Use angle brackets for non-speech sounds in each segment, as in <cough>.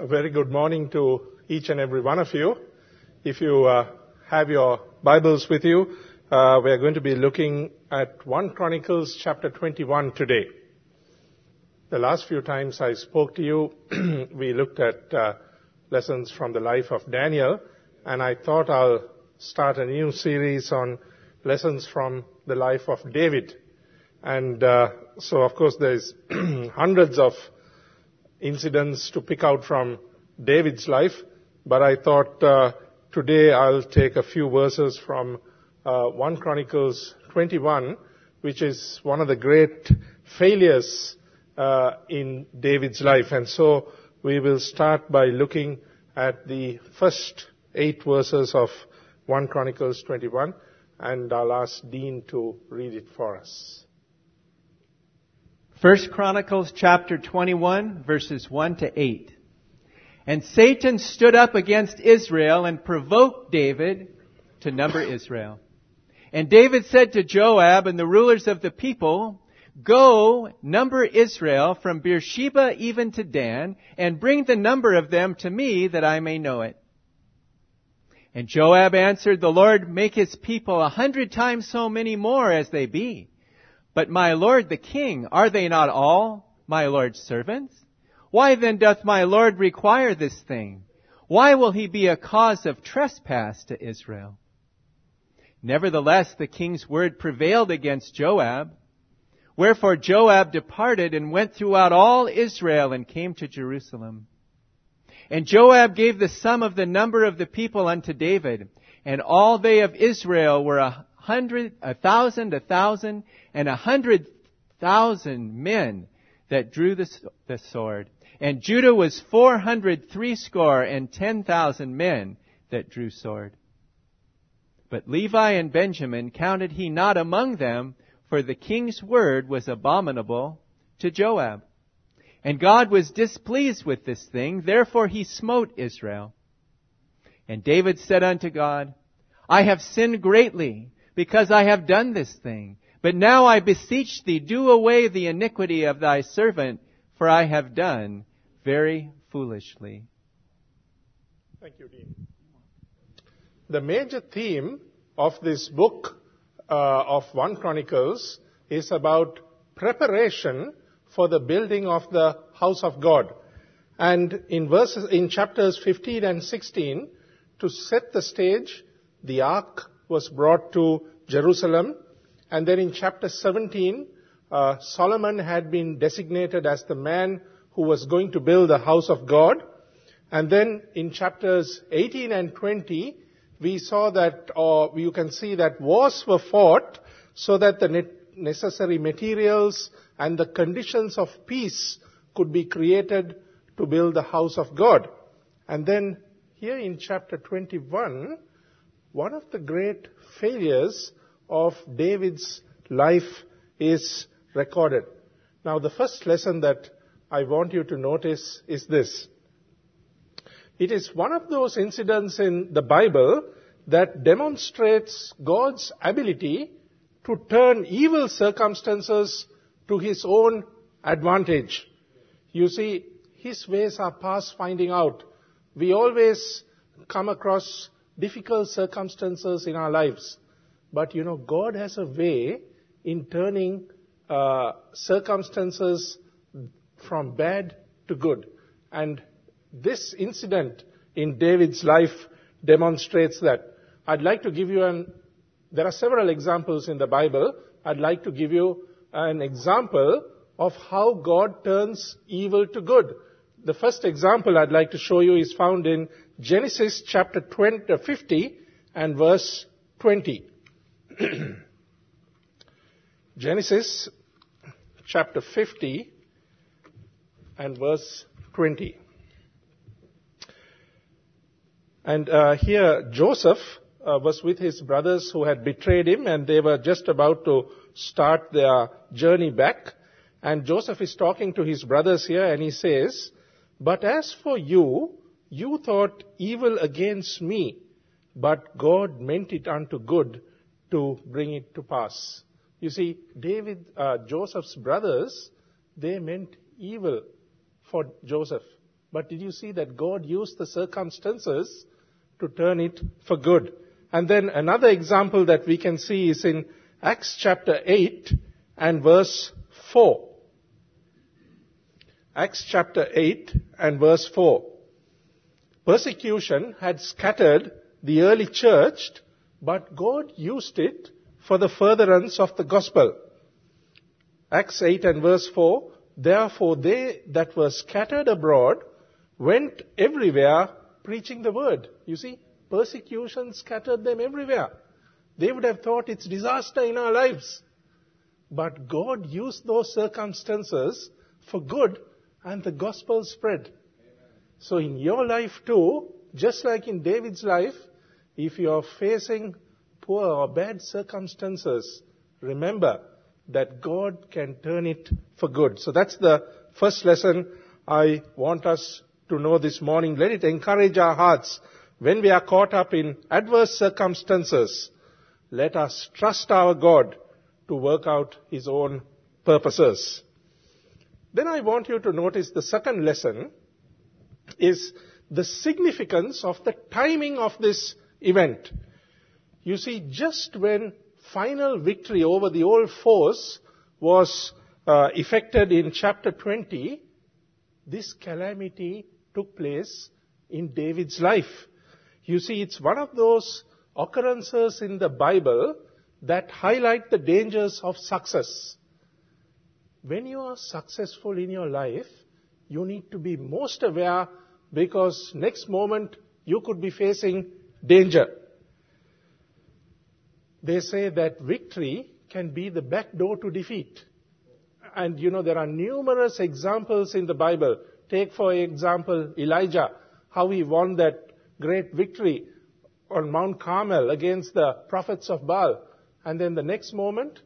A very good morning to each and every one of you. If you uh, have your Bibles with you, uh, we are going to be looking at 1 Chronicles chapter 21 today. The last few times I spoke to you, <clears throat> we looked at uh, lessons from the life of Daniel, and I thought I'll start a new series on lessons from the life of David. And uh, so, of course, there's <clears throat> hundreds of incidents to pick out from David's life, but I thought uh, today I'll take a few verses from uh, 1 Chronicles 21, which is one of the great failures uh, in David's life. And so we will start by looking at the first eight verses of 1 Chronicles 21, and I'll ask Dean to read it for us. First Chronicles chapter 21 verses 1 to 8. And Satan stood up against Israel and provoked David to number Israel. And David said to Joab and the rulers of the people, Go, number Israel from Beersheba even to Dan, and bring the number of them to me that I may know it. And Joab answered, The Lord make his people a hundred times so many more as they be. But my lord the king, are they not all my lord's servants? Why then doth my lord require this thing? Why will he be a cause of trespass to Israel? Nevertheless, the king's word prevailed against Joab. Wherefore Joab departed and went throughout all Israel and came to Jerusalem. And Joab gave the sum of the number of the people unto David, and all they of Israel were a hundred, a thousand, a thousand, and a hundred thousand men that drew the, the sword. And Judah was four hundred threescore and ten thousand men that drew sword. But Levi and Benjamin counted he not among them, for the king's word was abominable to Joab. And God was displeased with this thing, therefore he smote Israel. And David said unto God, I have sinned greatly, because I have done this thing. But now I beseech thee, do away the iniquity of thy servant, for I have done very foolishly. Thank you, Dean. The major theme of this book uh, of 1 Chronicles is about preparation for the building of the house of God. And in verses, in chapters 15 and 16, to set the stage, the ark was brought to Jerusalem. And then in chapter 17, uh, Solomon had been designated as the man who was going to build the house of God. And then in chapters 18 and 20, we saw that, or you can see that wars were fought so that the necessary materials and the conditions of peace could be created to build the house of God. And then here in chapter 21, one of the great failures of David's life is recorded. Now, the first lesson that I want you to notice is this. It is one of those incidents in the Bible that demonstrates God's ability to turn evil circumstances to his own advantage. You see, his ways are past finding out. We always come across difficult circumstances in our lives. But you know, God has a way in turning uh, circumstances from bad to good. And this incident in David's life demonstrates that. I'd like to give you an, there are several examples in the Bible. I'd like to give you an example of how God turns evil to good. The first example I'd like to show you is found in Genesis chapter 20, 50 and verse 20. <clears throat> Genesis chapter 50 and verse 20. And uh, here Joseph uh, was with his brothers who had betrayed him and they were just about to start their journey back. And Joseph is talking to his brothers here and he says, But as for you, you thought evil against me, but God meant it unto good to bring it to pass. You see, David, uh, Joseph's brothers, they meant evil for Joseph. But did you see that God used the circumstances to turn it for good? And then another example that we can see is in Acts chapter 8 and verse 4. Acts chapter 8 and verse 4. Persecution had scattered the early church, but God used it for the furtherance of the gospel. Acts 8 and verse 4. Therefore they that were scattered abroad went everywhere preaching the word. You see, persecution scattered them everywhere. They would have thought it's disaster in our lives. But God used those circumstances for good and the gospel spread. So in your life too, just like in David's life, if you are facing poor or bad circumstances, remember that God can turn it for good. So that's the first lesson I want us to know this morning. Let it encourage our hearts when we are caught up in adverse circumstances. Let us trust our God to work out His own purposes. Then I want you to notice the second lesson is the significance of the timing of this event. You see, just when final victory over the old force was uh, effected in chapter 20, this calamity took place in David's life. You see, it's one of those occurrences in the Bible that highlight the dangers of success. When you are successful in your life, you need to be most aware because next moment you could be facing danger. They say that victory can be the back door to defeat. And you know, there are numerous examples in the Bible. Take for example Elijah, how he won that great victory on Mount Carmel against the prophets of Baal. And then the next moment,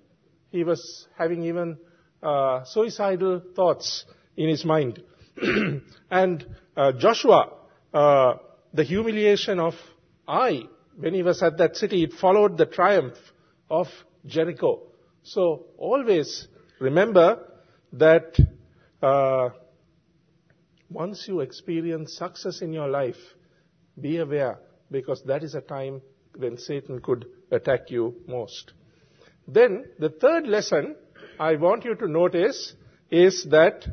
he was having even uh, suicidal thoughts in his mind. <clears throat> and uh, Joshua, uh, the humiliation of Ai, when he was at that city, it followed the triumph of Jericho. So always remember that uh, once you experience success in your life, be aware because that is a time when Satan could attack you most. Then the third lesson I want you to notice is that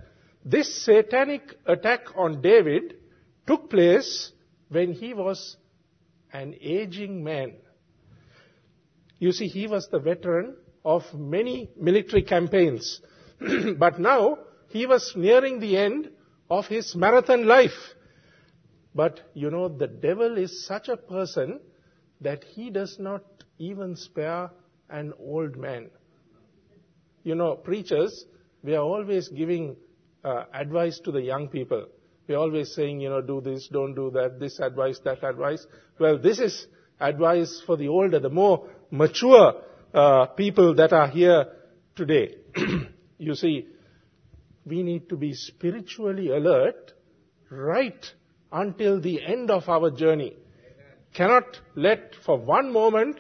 this satanic attack on David took place when he was an aging man. You see, he was the veteran of many military campaigns. <clears throat> but now he was nearing the end of his marathon life. But you know, the devil is such a person that he does not even spare an old man. You know, preachers, we are always giving advice to the young people. We're always saying, you know, do this, don't do that, this advice, that advice. Well, this is advice for the older, the more mature uh, people that are here today. <clears throat> you see, we need to be spiritually alert right until the end of our journey. Cannot let for one moment,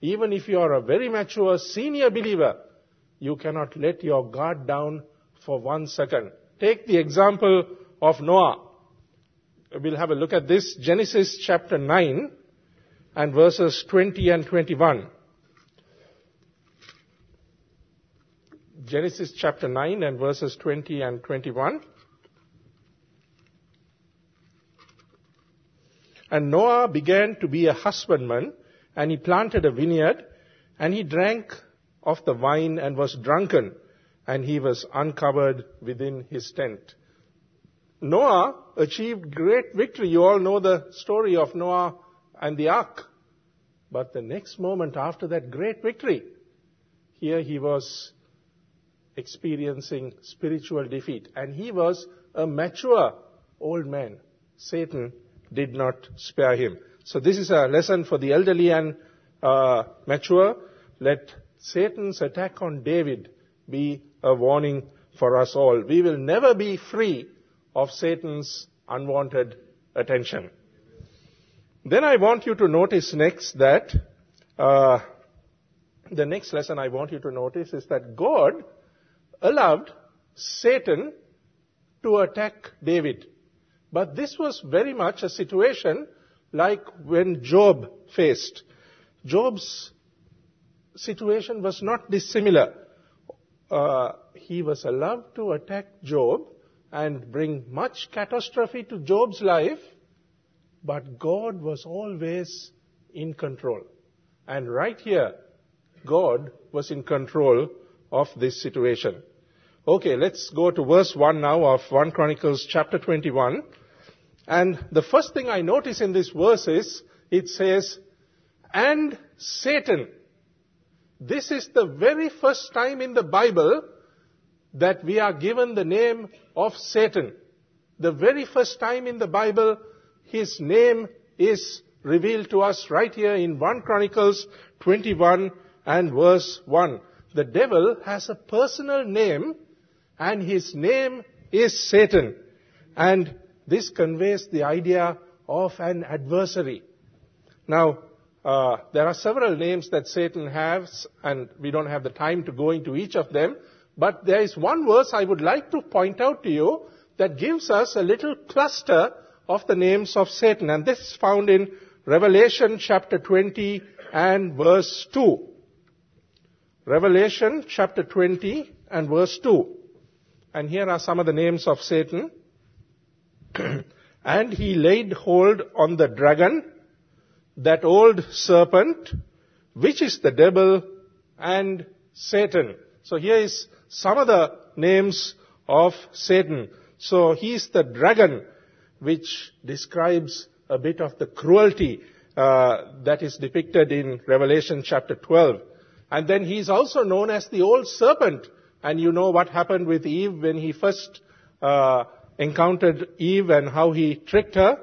even if you are a very mature senior believer, you cannot let your guard down for one second. Take the example of Noah. We'll have a look at this. Genesis chapter 9 and verses 20 and 21. Genesis chapter 9 and verses 20 and 21. And Noah began to be a husbandman, and he planted a vineyard, and he drank of the wine and was drunken, and he was uncovered within his tent. Noah achieved great victory. You all know the story of Noah and the ark. But the next moment after that great victory, here he was experiencing spiritual defeat. And he was a mature old man. Satan did not spare him. So this is a lesson for the elderly and uh, mature. Let Satan's attack on David be a warning for us all. We will never be free of Satan's unwanted attention. Then I want you to notice next that uh, the next lesson I want you to notice is that God allowed Satan to attack David. But this was very much a situation like when Job faced. Job's situation was not dissimilar. Uh, he was allowed to attack Job and bring much catastrophe to Job's life, but God was always in control. And right here, God was in control of this situation. Okay, let's go to verse 1 now of 1 Chronicles chapter 21. And the first thing I notice in this verse is, it says, and Satan. This is the very first time in the Bible that we are given the name of Satan. The very first time in the Bible, his name is revealed to us right here in 1 Chronicles 21 and verse 1. The devil has a personal name and his name is Satan. And this conveys the idea of an adversary. Now, uh, there are several names that Satan has, and we don't have the time to go into each of them. But there is one verse I would like to point out to you that gives us a little cluster of the names of Satan. And this is found in Revelation chapter 20 and verse 2. Revelation chapter 20 and verse 2. And here are some of the names of Satan. <clears throat> and he laid hold on the dragon, that old serpent, which is the devil and Satan. So here is some of the names of Satan. So he is the dragon, which describes a bit of the cruelty uh, that is depicted in Revelation chapter 12. And then he is also known as the old serpent. And you know what happened with Eve when he first uh, encountered Eve and how he tricked her.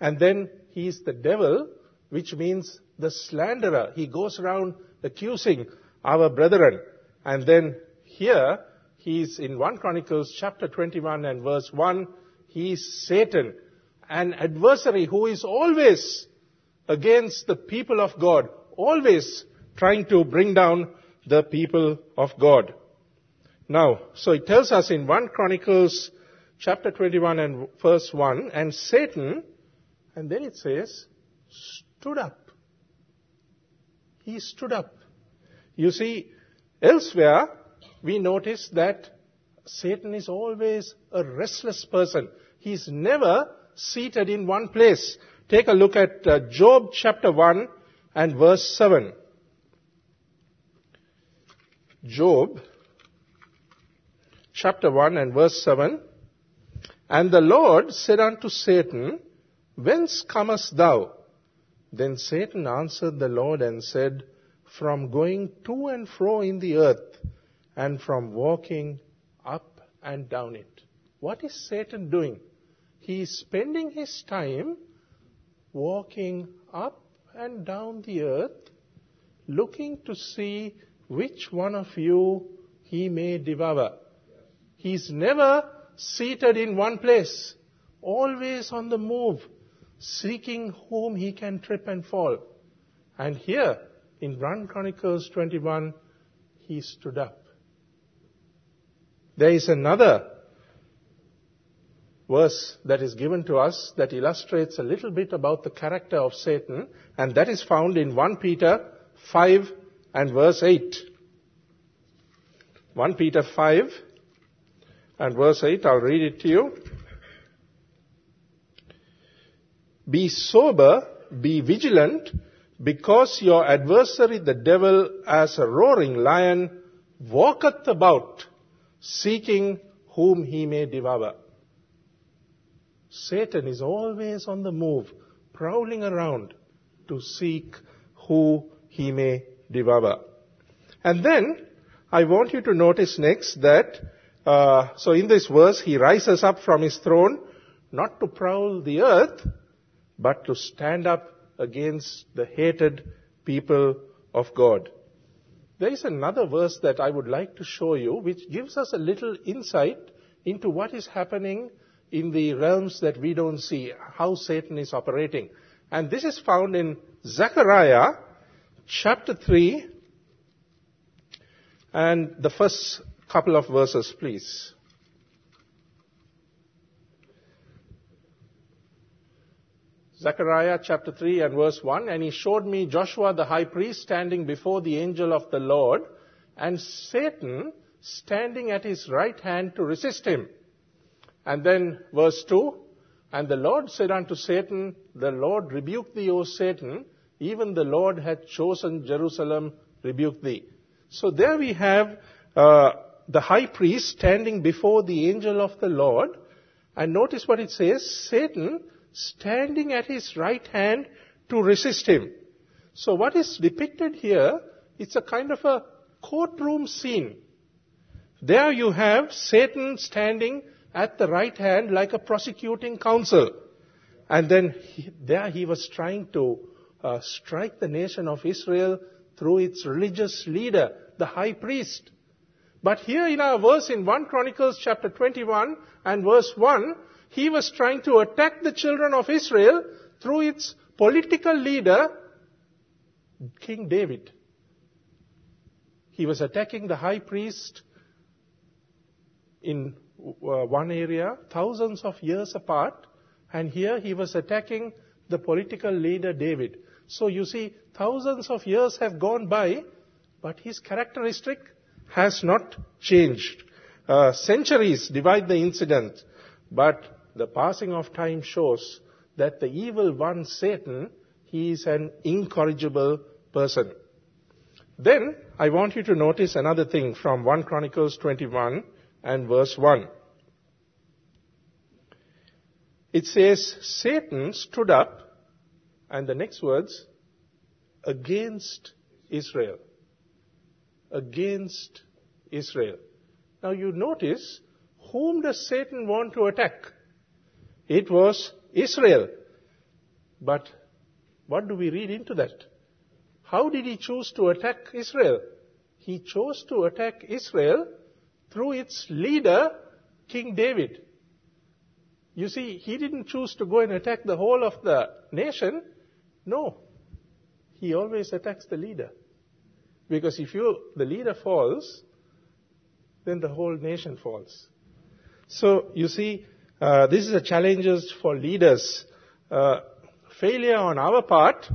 And then he is the devil, which means the slanderer. He goes around accusing our brethren. And then here, he's in 1 Chronicles chapter 21 and verse 1, he's Satan, an adversary who is always against the people of God, always trying to bring down the people of God. Now, so it tells us in 1 Chronicles chapter 21 and verse 1, and Satan, and then it says, stood up. He stood up. You see, elsewhere, we notice that Satan is always a restless person. He's never seated in one place. Take a look at uh, Job chapter 1 and verse 7. Job chapter 1 and verse 7. And the Lord said unto Satan, Whence comest thou? Then Satan answered the Lord and said, From going to and fro in the earth, and from walking up and down it. What is Satan doing? He is spending his time walking up and down the earth, looking to see which one of you he may devour. He's never seated in one place, always on the move, seeking whom he can trip and fall. And here, in 1 Chronicles 21, he stood up. There is another verse that is given to us that illustrates a little bit about the character of Satan, and that is found in 1 Peter 5 and verse 8. 1 Peter 5 and verse 8, I'll read it to you. Be sober, be vigilant, because your adversary the devil as a roaring lion walketh about seeking whom he may devour. Satan is always on the move, prowling around to seek who he may devour. And then, I want you to notice next that, uh, so in this verse, he rises up from his throne, not to prowl the earth, but to stand up against the hated people of God. There is another verse that I would like to show you which gives us a little insight into what is happening in the realms that we don't see, how Satan is operating. And this is found in Zechariah chapter 3 and the first couple of verses, please. Zechariah chapter 3 and verse 1, and he showed me Joshua the high priest standing before the angel of the Lord, and Satan standing at his right hand to resist him. And then verse 2, and the Lord said unto Satan, The Lord rebuke thee, O Satan, even the Lord hath chosen Jerusalem, rebuke thee. So there we have uh, the high priest standing before the angel of the Lord, and notice what it says, Satan standing at his right hand to resist him. So what is depicted here, it's a kind of a courtroom scene. There you have Satan standing at the right hand like a prosecuting counsel. And then he, there he was trying to uh, strike the nation of Israel through its religious leader, the high priest. But here in our verse in 1 Chronicles chapter 21 and verse 1, he was trying to attack the children of Israel through its political leader, King David. He was attacking the high priest in uh, one area, thousands of years apart, and here he was attacking the political leader David. So you see, thousands of years have gone by, but his characteristic has not changed. Uh, centuries divide the incident, but the passing of time shows that the evil one, Satan, he is an incorrigible person. Then, I want you to notice another thing from 1 Chronicles 21 and verse 1. It says, Satan stood up, and the next words, against Israel. Against Israel. Now you notice, whom does Satan want to attack? It was Israel. But what do we read into that? How did he choose to attack Israel? He chose to attack Israel through its leader, King David. You see, he didn't choose to go and attack the whole of the nation. No. He always attacks the leader. Because if you, the leader falls, then the whole nation falls. So, you see, uh, this is a challenge for leaders. Uh, failure on our part,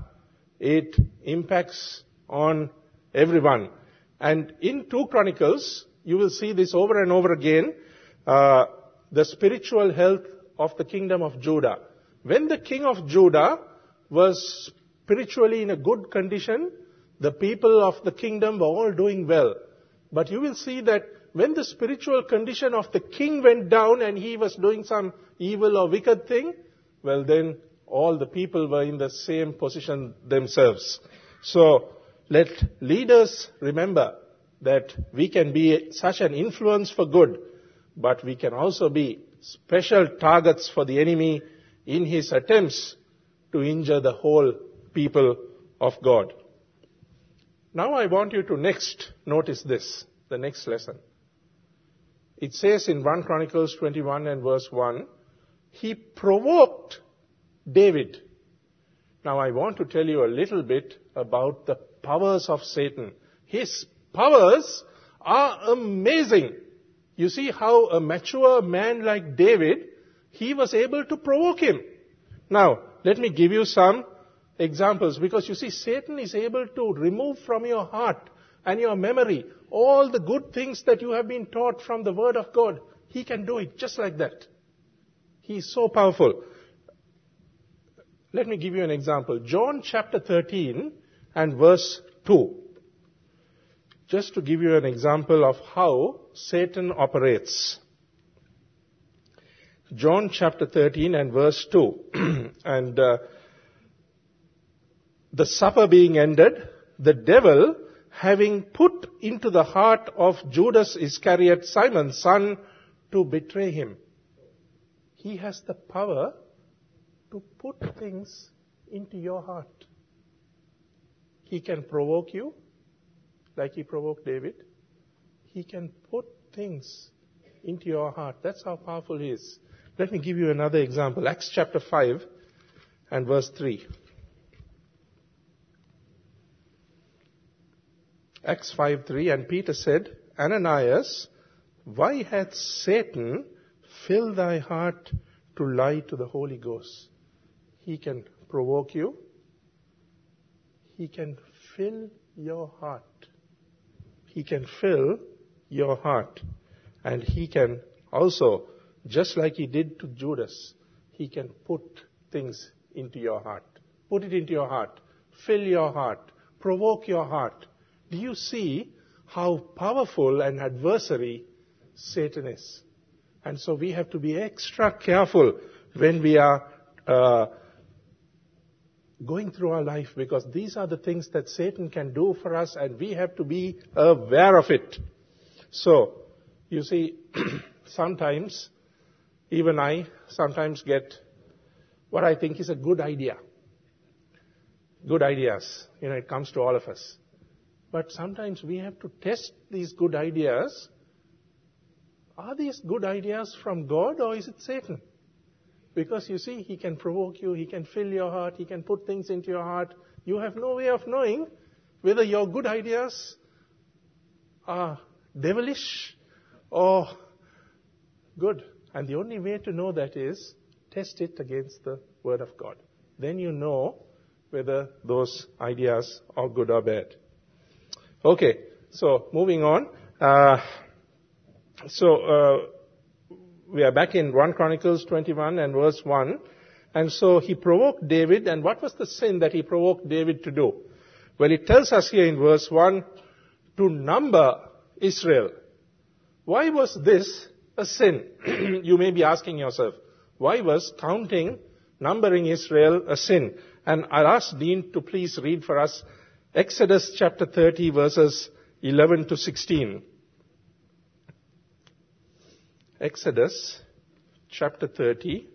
it impacts on everyone. And in 2 Chronicles, you will see this over and over again, uh, the spiritual health of the kingdom of Judah. When the king of Judah was spiritually in a good condition, the people of the kingdom were all doing well. But you will see that when the spiritual condition of the king went down and he was doing some evil or wicked thing, well then all the people were in the same position themselves. So let leaders remember that we can be such an influence for good, but we can also be special targets for the enemy in his attempts to injure the whole people of God. Now I want you to next notice this, the next lesson. It says in 1 Chronicles 21 and verse 1, he provoked David. Now I want to tell you a little bit about the powers of Satan. His powers are amazing. You see how a mature man like David, he was able to provoke him. Now, let me give you some examples because you see Satan is able to remove from your heart and your memory all the good things that you have been taught from the Word of God. He can do it just like that. He is so powerful. Let me give you an example. John chapter 13 and verse 2. Just to give you an example of how Satan operates. John chapter 13 and verse 2. <clears throat> and uh, the supper being ended, the devil having put into the heart of Judas Iscariot, Simon's son, to betray him. He has the power to put things into your heart. He can provoke you, like he provoked David. He can put things into your heart. That's how powerful he is. Let me give you another example. Acts chapter 5 and verse 3. Acts 5:3 and Peter said, Ananias, why hath Satan filled thy heart to lie to the Holy Ghost? he can provoke you, he can fill your heart. He can fill your heart. And he can also, just like he did to Judas, he can put things into your heart. Put it into your heart. Fill your heart. Provoke your heart. Do you see how powerful an adversary Satan is? And so we have to be extra careful when we are uh, going through our life because these are the things that Satan can do for us and we have to be aware of it. So, you see, <clears throat> sometimes, even I sometimes get what I think is a good idea. Good ideas. You know, it comes to all of us. But sometimes we have to test these good ideas. Are these good ideas from God or is it Satan? Because you see, he can provoke you, he can fill your heart, he can put things into your heart. You have no way of knowing whether your good ideas are devilish or good. And the only way to know that is test it against the Word of God. Then you know whether those ideas are good or bad. Okay, so moving on. Uh, so, uh, we are back in 1 Chronicles 21 and verse 1. And so he provoked David, and what was the sin that he provoked David to do? Well, it tells us here in verse 1 to number Israel. Why was this a sin? <clears throat> you may be asking yourself, why was counting, numbering Israel a sin? And I'll ask Dean to please read for us Exodus chapter 30 verses 11 to 16. Exodus chapter 30,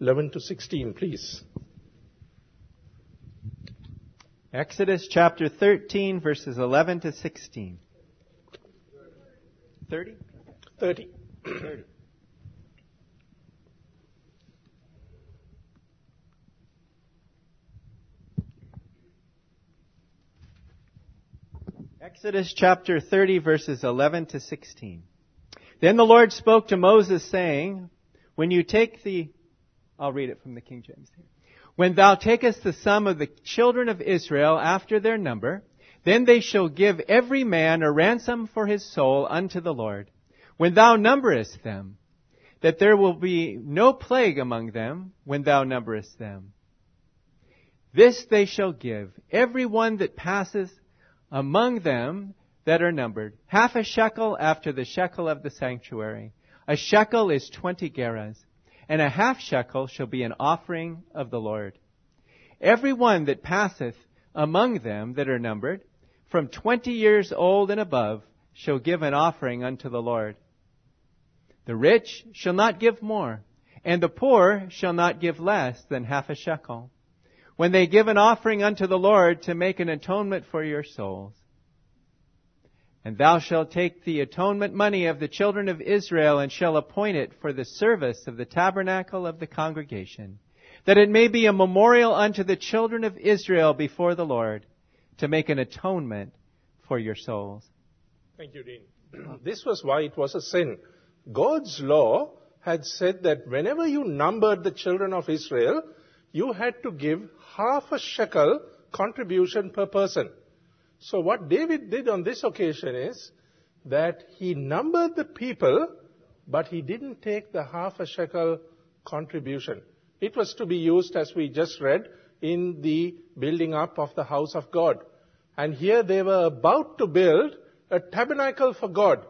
11 to 16, please. Exodus chapter 13, verses 11 to 16. 30? 30. 30. Exodus chapter 30 verses 11 to 16. Then the Lord spoke to Moses saying, when you take the, I'll read it from the King James here. When thou takest the sum of the children of Israel after their number, then they shall give every man a ransom for his soul unto the Lord. When thou numberest them, that there will be no plague among them when thou numberest them. This they shall give, every one that passes among them that are numbered, half a shekel after the shekel of the sanctuary. A shekel is twenty gerahs, and a half shekel shall be an offering of the Lord. Every one that passeth among them that are numbered, from twenty years old and above, shall give an offering unto the Lord. The rich shall not give more, and the poor shall not give less than half a shekel when they give an offering unto the Lord to make an atonement for your souls. And thou shalt take the atonement money of the children of Israel and shall appoint it for the service of the tabernacle of the congregation, that it may be a memorial unto the children of Israel before the Lord to make an atonement for your souls. Thank you, Dean. <clears throat> This was why it was a sin. God's law had said that whenever you numbered the children of Israel, you had to give half a shekel contribution per person. So what David did on this occasion is that he numbered the people, but he didn't take the half a shekel contribution. It was to be used, as we just read, in the building up of the house of God. And here they were about to build a tabernacle for God.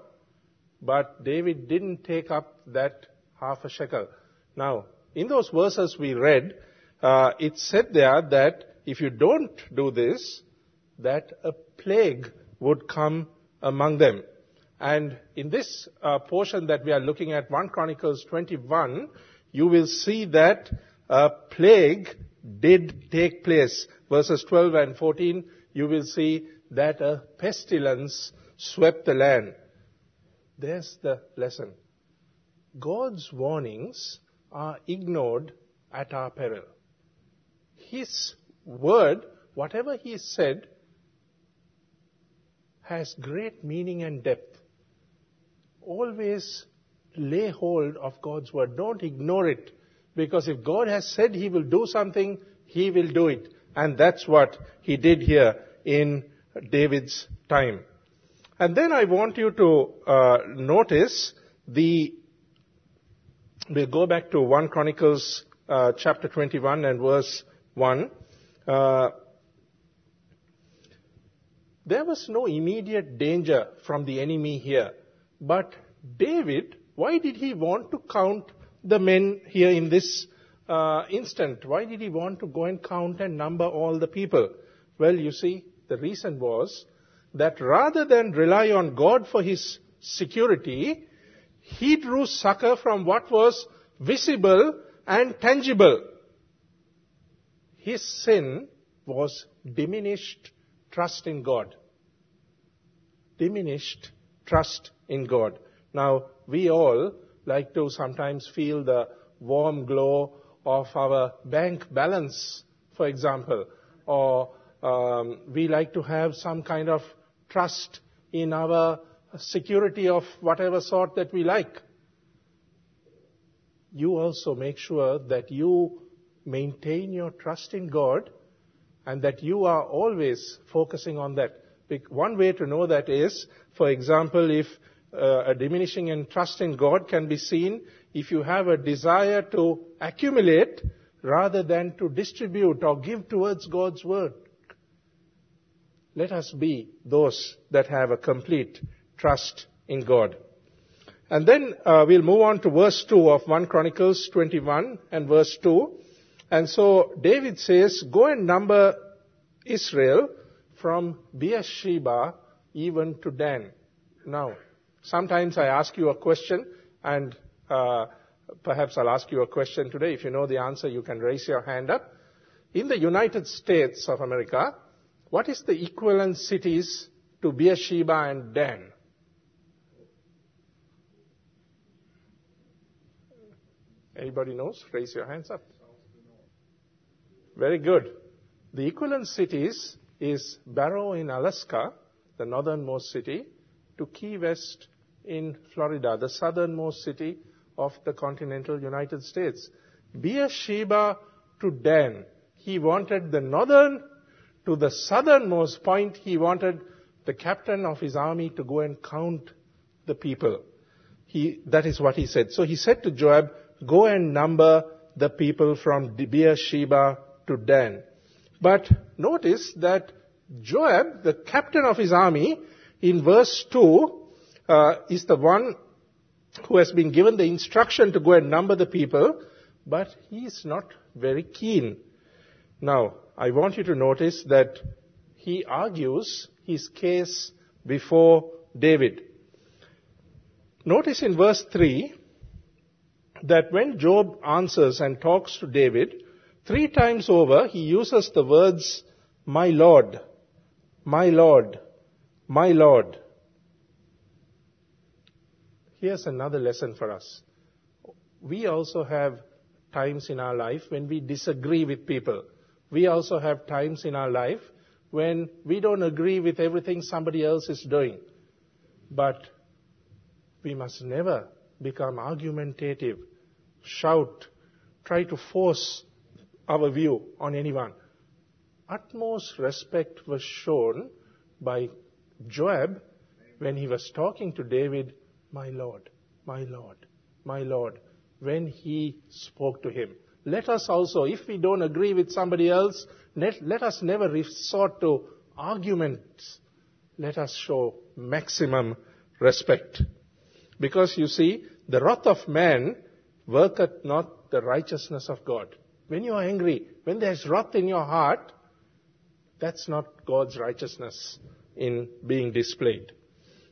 But David didn't take up that half a shekel. Now, in those verses we read, uh, it said there that if you don't do this, that a plague would come among them. And in this uh, portion that we are looking at, 1 Chronicles 21, you will see that a plague did take place. Verses 12 and 14, you will see that a pestilence swept the land. There's the lesson. God's warnings are ignored at our peril. His word, whatever He said, has great meaning and depth. Always lay hold of God's word. Don't ignore it. Because if God has said he will do something, he will do it. And that's what he did here in David's time. And then I want you to uh, notice the, we'll go back to 1 Chronicles uh, chapter 21 and verse 1. Uh, there was no immediate danger from the enemy here. But David, why did he want to count the men here in this uh, instant? Why did he want to go and count and number all the people? Well, you see, the reason was that rather than rely on God for his security, he drew succor from what was visible and tangible. His sin was diminished trust in God. Diminished trust in God. Now, we all like to sometimes feel the warm glow of our bank balance, for example, or um, we like to have some kind of trust in our security of whatever sort that we like. You also make sure that you maintain your trust in God and that you are always focusing on that. One way to know that is, for example, if uh, a diminishing in trust in God can be seen if you have a desire to accumulate rather than to distribute or give towards God's word. Let us be those that have a complete trust in God. And then uh, we'll move on to verse 2 of 1 Chronicles 21 and verse 2. And so David says, Go and number Israel from Beersheba even to Dan. Now, sometimes I ask you a question and uh, perhaps I'll ask you a question today. If you know the answer, you can raise your hand up. In the United States of America, what is the equivalent cities to Beersheba and Dan? Anybody knows? Raise your hands up. Very good. The equivalent cities is Barrow in Alaska, the northernmost city, to Key West in Florida, the southernmost city of the continental United States. Beersheba to Dan. He wanted the northern to the southernmost point, he wanted the captain of his army to go and count the people. He, that is what he said. So he said to Joab, go and number the people from Beersheba to Dan. But notice that Joab, the captain of his army, in verse 2, uh, is the one who has been given the instruction to go and number the people, but he is not very keen. Now, I want you to notice that he argues his case before David. Notice in verse 3 that when Joab answers and talks to David, three times over he uses the words, my Lord, my Lord, my Lord. Here's another lesson for us. We also have times in our life when we disagree with people we also have times in our life when we don't agree with everything somebody else is doing. But we must never become argumentative, shout, try to force our view on anyone. Utmost respect was shown by Joab when he was talking to David, my Lord, my Lord, my Lord, when he spoke to him let us also, if we don't agree with somebody else, let, let us never resort to arguments. Let us show maximum respect. Because you see, the wrath of man worketh not the righteousness of God. When you are angry, when there's wrath in your heart, that's not God's righteousness in being displayed.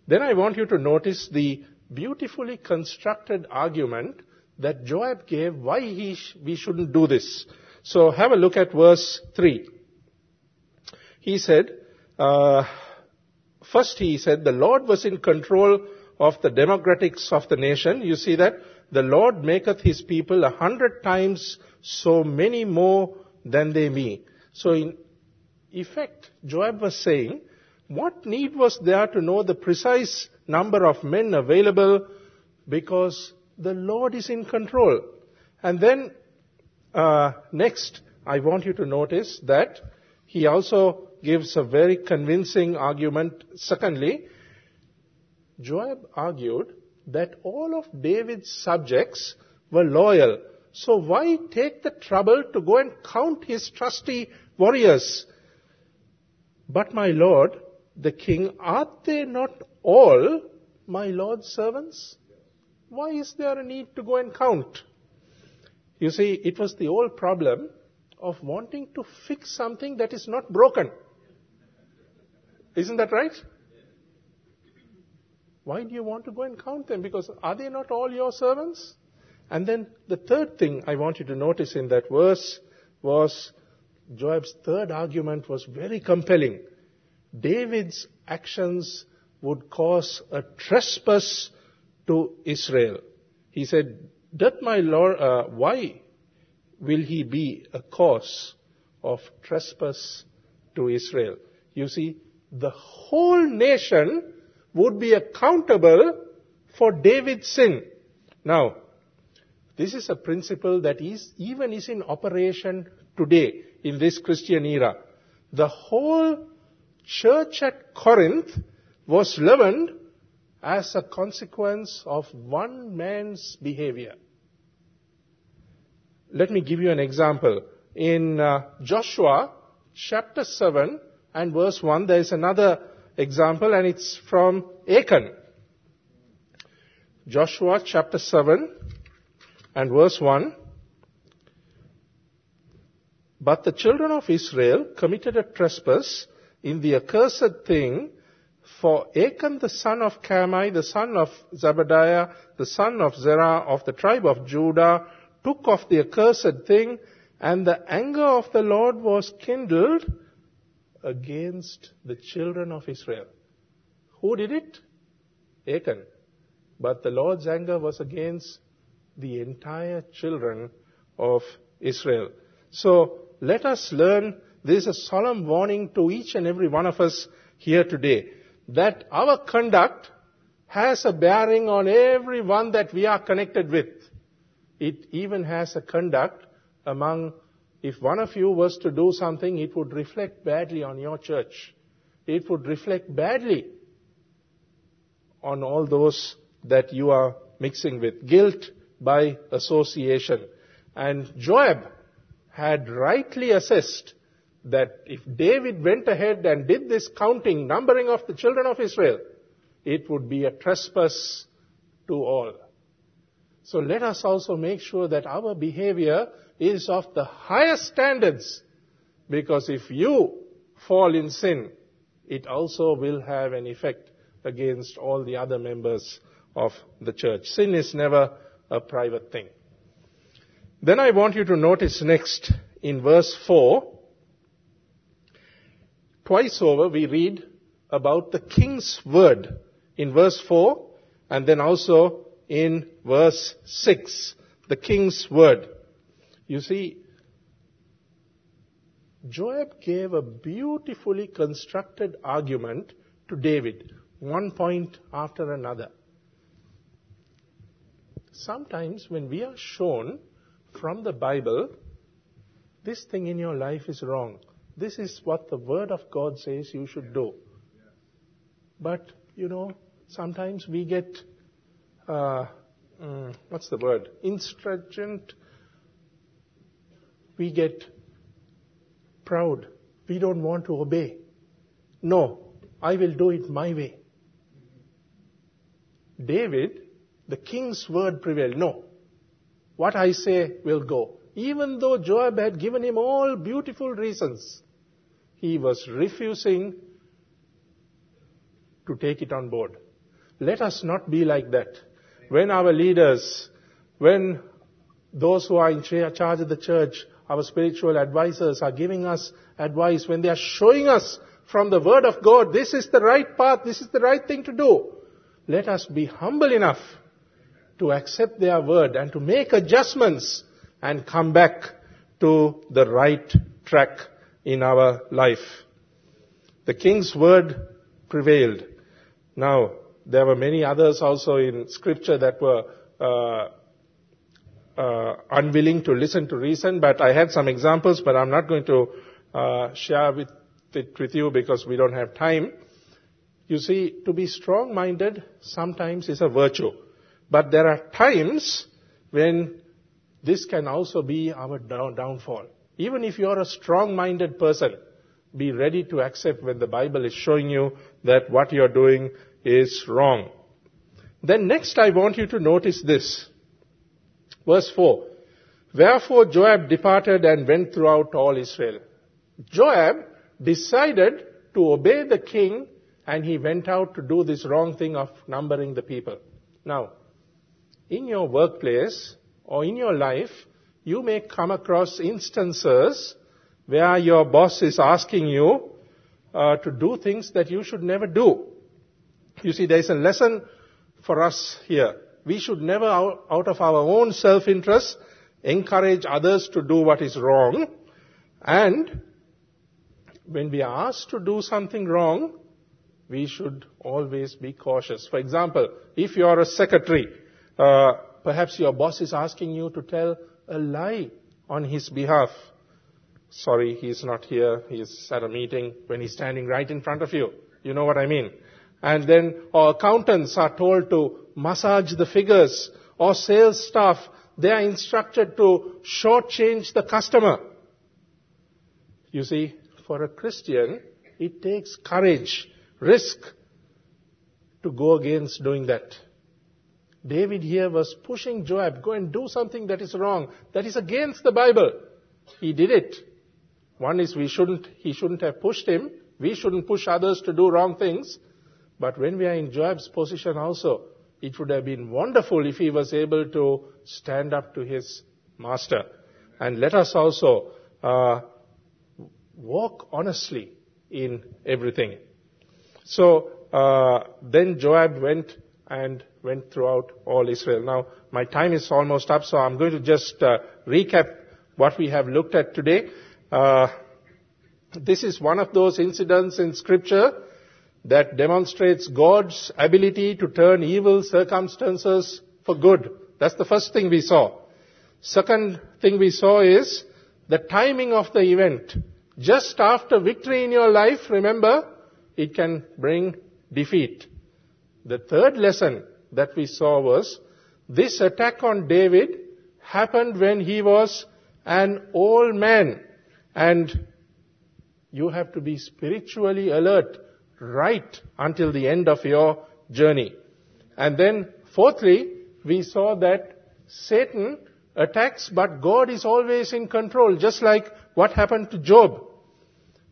Then I want you to notice the beautifully constructed argument that Joab gave why he sh- we shouldn't do this. So have a look at verse 3. He said, uh, first he said, the Lord was in control of the demographics of the nation. You see that? The Lord maketh his people a hundred times so many more than they be. So in effect, Joab was saying, what need was there to know the precise number of men available because the Lord is in control. And then, uh, next, I want you to notice that he also gives a very convincing argument. Secondly, Joab argued that all of David's subjects were loyal. So why take the trouble to go and count his trusty warriors? But my lord, the king, are they not all my lord's servants? Why is there a need to go and count? You see, it was the old problem of wanting to fix something that is not broken. Isn't that right? Why do you want to go and count them? Because are they not all your servants? And then the third thing I want you to notice in that verse was Joab's third argument was very compelling. David's actions would cause a trespass to Israel. He said, Doth my Lord, uh, why will he be a cause of trespass to Israel? You see, the whole nation would be accountable for David's sin. Now, this is a principle that is, even is in operation today in this Christian era. The whole church at Corinth was leavened as a consequence of one man's behavior. Let me give you an example. In uh, Joshua chapter 7 and verse 1, there is another example and it's from Achan. Joshua chapter 7 and verse 1. But the children of Israel committed a trespass in the accursed thing, for Achan the son of Carmi, the son of Zebadiah, the son of Zerah of the tribe of Judah, took off the accursed thing, and the anger of the Lord was kindled against the children of Israel. Who did it? Achan. But the Lord's anger was against the entire children of Israel. So let us learn this is a solemn warning to each and every one of us here today that our conduct has a bearing on everyone that we are connected with. It even has a conduct among, if one of you was to do something, it would reflect badly on your church. It would reflect badly on all those that you are mixing with. Guilt by association. And Joab had rightly assessed that if David went ahead and did this counting, numbering of the children of Israel, it would be a trespass to all. So let us also make sure that our behavior is of the highest standards. Because if you fall in sin, it also will have an effect against all the other members of the church. Sin is never a private thing. Then I want you to notice next in verse 4, twice over we read about the king's word in verse 4 and then also in verse 6. The king's word. You see, Joab gave a beautifully constructed argument to David, one point after another. Sometimes when we are shown from the Bible, this thing in your life is wrong. This is what the Word of God says you should do. But, you know, sometimes we get, uh, mm, what's the word? Insurgent. We get proud. We don't want to obey. No, I will do it my way. David, the king's word prevailed. No, what I say will go. Even though Joab had given him all beautiful reasons, he was refusing to take it on board. Let us not be like that. When our leaders, when those who are in charge of the church, our spiritual advisors are giving us advice, when they are showing us from the word of God, this is the right path, this is the right thing to do. Let us be humble enough to accept their word and to make adjustments and come back to the right track in our life. The king's word prevailed. Now, there were many others also in scripture that were uh, uh, unwilling to listen to reason, but I had some examples, but I'm not going to uh, share with it with you because we don't have time. You see, to be strong-minded sometimes is a virtue, but there are times when this can also be our downfall. Even if you're a strong-minded person, be ready to accept when the Bible is showing you that what you're doing is wrong. Then next I want you to notice this. Verse 4. Wherefore Joab departed and went throughout all Israel. Joab decided to obey the king and he went out to do this wrong thing of numbering the people. Now, in your workplace or in your life, you may come across instances where your boss is asking you uh, to do things that you should never do. You see, there is a lesson for us here. We should never, out, of our own self-interest, encourage others to do what is wrong. And when we are asked to do something wrong, we should always be cautious. For example, if you are a secretary, uh, perhaps your boss is asking you to tell a lie on his behalf. Sorry, he's not here. He's at a meeting when he's standing right in front of you. You know what I mean? And then our accountants are told to massage the figures or sales staff, they are instructed to shortchange the customer. You see, for a Christian, it takes courage, risk to go against doing that. David here was pushing Joab, go and do something that is wrong, that is against the Bible. He did it. One is we shouldn't, he shouldn't have pushed him. We shouldn't push others to do wrong things. But when we are in Joab's position also, it would have been wonderful if he was able to stand up to his master. And let us also uh, walk honestly in everything. So uh, then Joab went and went throughout all Israel. Now my time is almost up, so I'm going to just uh, recap what we have looked at today. Uh, this is one of those incidents in Scripture that demonstrates God's ability to turn evil circumstances for good. That's the first thing we saw. Second thing we saw is the timing of the event. Just after victory in your life, remember, it can bring defeat. The third lesson that we saw was this attack on David happened when he was an old man and you have to be spiritually alert right until the end of your journey. And then fourthly, we saw that Satan attacks, but God is always in control, just like what happened to Job.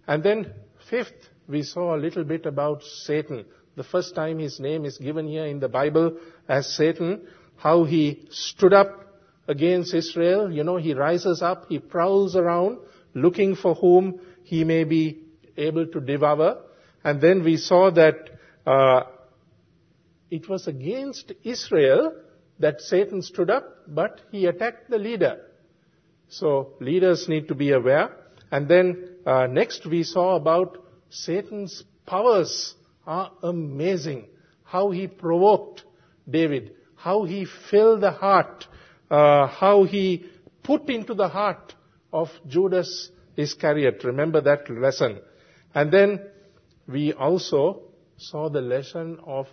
And then fifth, we saw a little bit about Satan. The first time his name is given here in the Bible as Satan, how he stood up against Israel. You know, he rises up, he prowls around looking for whom he may be able to devour. And then we saw that uh, it was against Israel that Satan stood up, but he attacked the leader. So leaders need to be aware. And then uh, next we saw about Satan's powers are amazing. How he provoked David, how he filled the heart, uh, how he put into the heart of Judas Iscariot. Remember that lesson. And then we also saw the lesson of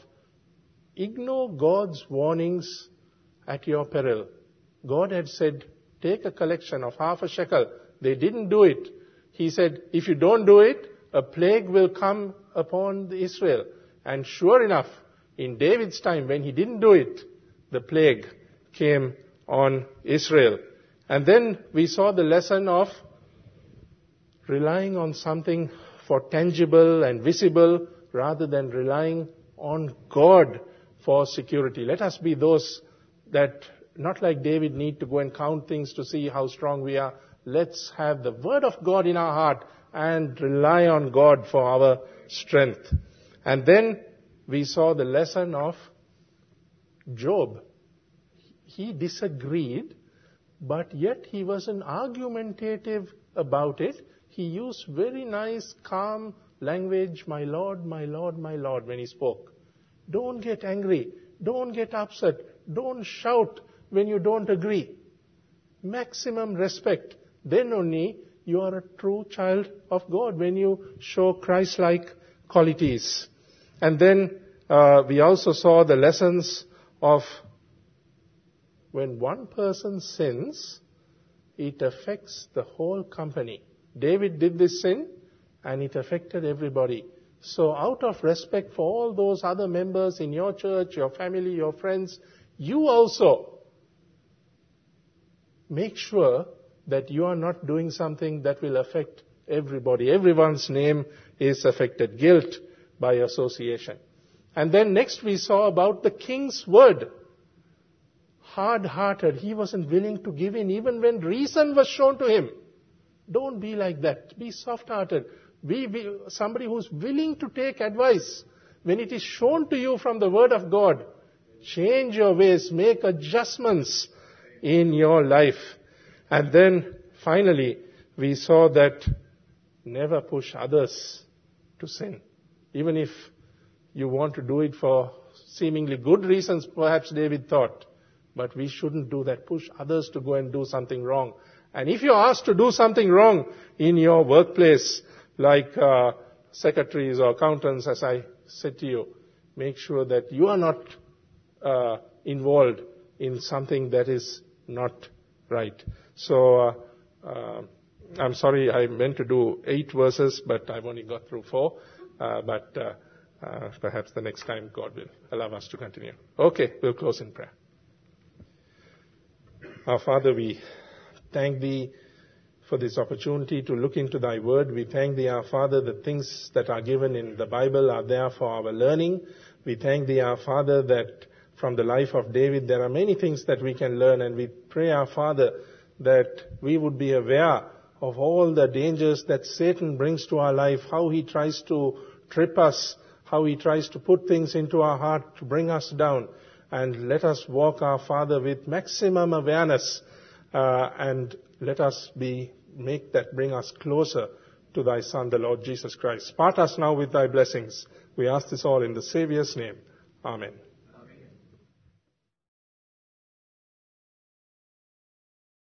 ignore God's warnings at your peril. God had said, take a collection of half a shekel. They didn't do it. He said, if you don't do it, a plague will come upon Israel. And sure enough, in David's time, when he didn't do it, the plague came on Israel. And then we saw the lesson of relying on something for tangible and visible rather than relying on God for security. Let us be those that, not like David, need to go and count things to see how strong we are. Let's have the Word of God in our heart and rely on God for our strength. And then we saw the lesson of Joab. He disagreed, but yet he was an argumentative about it he used very nice, calm language, my Lord, my Lord, my Lord, when he spoke. Don't get angry. Don't get upset. Don't shout when you don't agree. Maximum respect. Then only you are a true child of God when you show Christ-like qualities. And then uh, we also saw the lessons of when one person sins, it affects the whole company. David did this sin and it affected everybody. So out of respect for all those other members in your church, your family, your friends, you also make sure that you are not doing something that will affect everybody. Everyone's name is affected. Guilt by association. And then next we saw about the king's word. Hard hearted. He wasn't willing to give in even when reason was shown to him. Don't be like that. Be soft hearted. Be, be somebody who's willing to take advice. When it is shown to you from the word of God, change your ways, make adjustments in your life. And then finally, we saw that never push others to sin. Even if you want to do it for seemingly good reasons, perhaps David thought. But we shouldn't do that. Push others to go and do something wrong. And if you're asked to do something wrong in your workplace, like uh, secretaries or accountants, as I said to you, make sure that you are not uh, involved in something that is not right. So, uh, uh I'm sorry, I meant to do eight verses, but I've only got through four. Uh, but uh, perhaps the next time God will allow us to continue. Okay, we'll close in prayer. Our Father, we thank Thee for this opportunity to look into Thy Word. We thank Thee, our Father, the things that are given in the Bible are there for our learning. We thank Thee, our Father, that from the life of David there are many things that we can learn and we pray, our Father, that we would be aware of all the dangers that Satan brings to our life, how he tries to trip us, how he tries to put things into our heart to bring us down. And let us walk our Father with maximum awareness, Uh, and let us be, make that bring us closer to thy Son, the Lord Jesus Christ. Part us now with thy blessings. We ask this all in the Saviour's name. Amen.